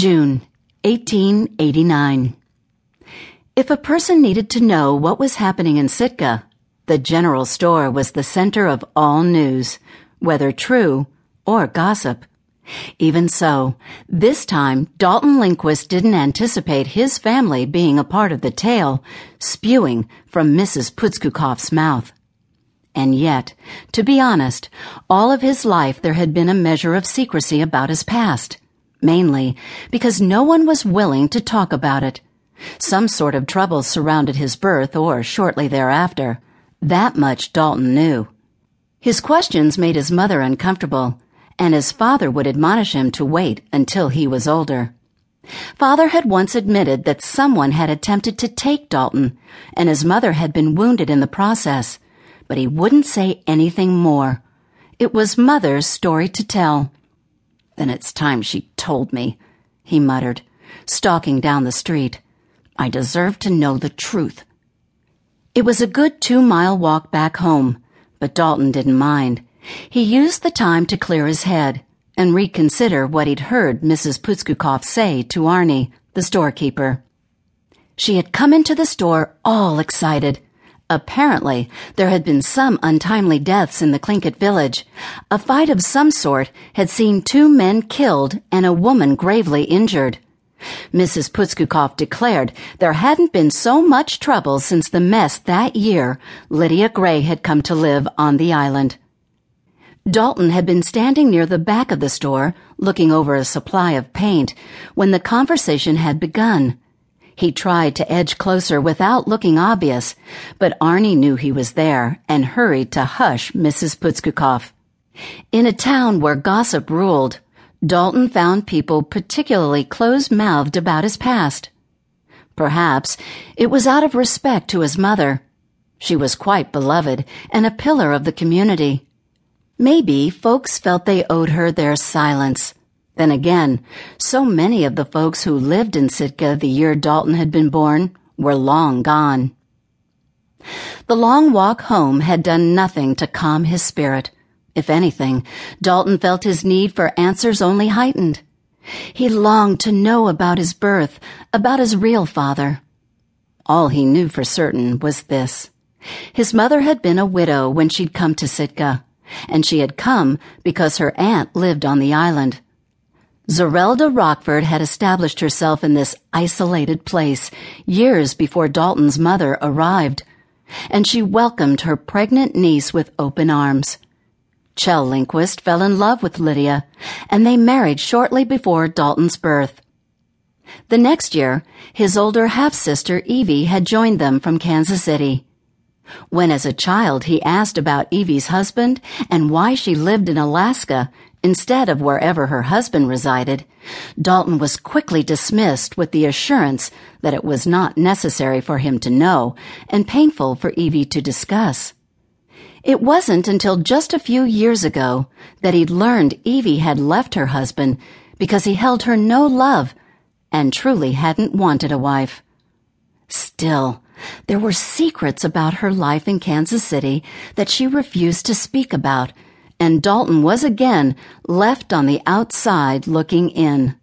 June, 1889. If a person needed to know what was happening in Sitka, the general store was the center of all news, whether true or gossip. Even so, this time Dalton Lindquist didn't anticipate his family being a part of the tale spewing from Mrs. Putzkukoff's mouth. And yet, to be honest, all of his life there had been a measure of secrecy about his past, mainly because no one was willing to talk about it. Some sort of trouble surrounded his birth or shortly thereafter. That much Dalton knew. His questions made his mother uncomfortable, and his father would admonish him to wait until he was older. Father had once admitted that someone had attempted to take Dalton, and his mother had been wounded in the process but he wouldn't say anything more. It was Mother's story to tell. Then it's time she told me, he muttered, stalking down the street. I deserve to know the truth. It was a good two mile walk back home, but Dalton didn't mind. He used the time to clear his head and reconsider what he'd heard Mrs. Putzkukoff say to Arnie, the storekeeper. She had come into the store all excited. Apparently, there had been some untimely deaths in the Tlingit village. A fight of some sort had seen two men killed and a woman gravely injured. Mrs. Putzkukoff declared there hadn't been so much trouble since the mess that year Lydia Gray had come to live on the island. Dalton had been standing near the back of the store, looking over a supply of paint, when the conversation had begun. He tried to edge closer without looking obvious, but Arnie knew he was there and hurried to hush Mrs. Putzkukoff. In a town where gossip ruled, Dalton found people particularly close-mouthed about his past. Perhaps it was out of respect to his mother. She was quite beloved and a pillar of the community. Maybe folks felt they owed her their silence then again, so many of the folks who lived in Sitka the year Dalton had been born were long gone. The long walk home had done nothing to calm his spirit. If anything, Dalton felt his need for answers only heightened. He longed to know about his birth, about his real father. All he knew for certain was this. His mother had been a widow when she'd come to Sitka, and she had come because her aunt lived on the island. Zerelda Rockford had established herself in this isolated place years before Dalton's mother arrived, and she welcomed her pregnant niece with open arms. Kjell Lindquist fell in love with Lydia, and they married shortly before Dalton's birth. The next year, his older half-sister Evie had joined them from Kansas City. When as a child he asked about Evie's husband and why she lived in Alaska, instead of wherever her husband resided, Dalton was quickly dismissed with the assurance that it was not necessary for him to know and painful for Evie to discuss. It wasn't until just a few years ago that he'd learned Evie had left her husband because he held her no love and truly hadn't wanted a wife. Still, there were secrets about her life in Kansas City that she refused to speak about and Dalton was again left on the outside looking in.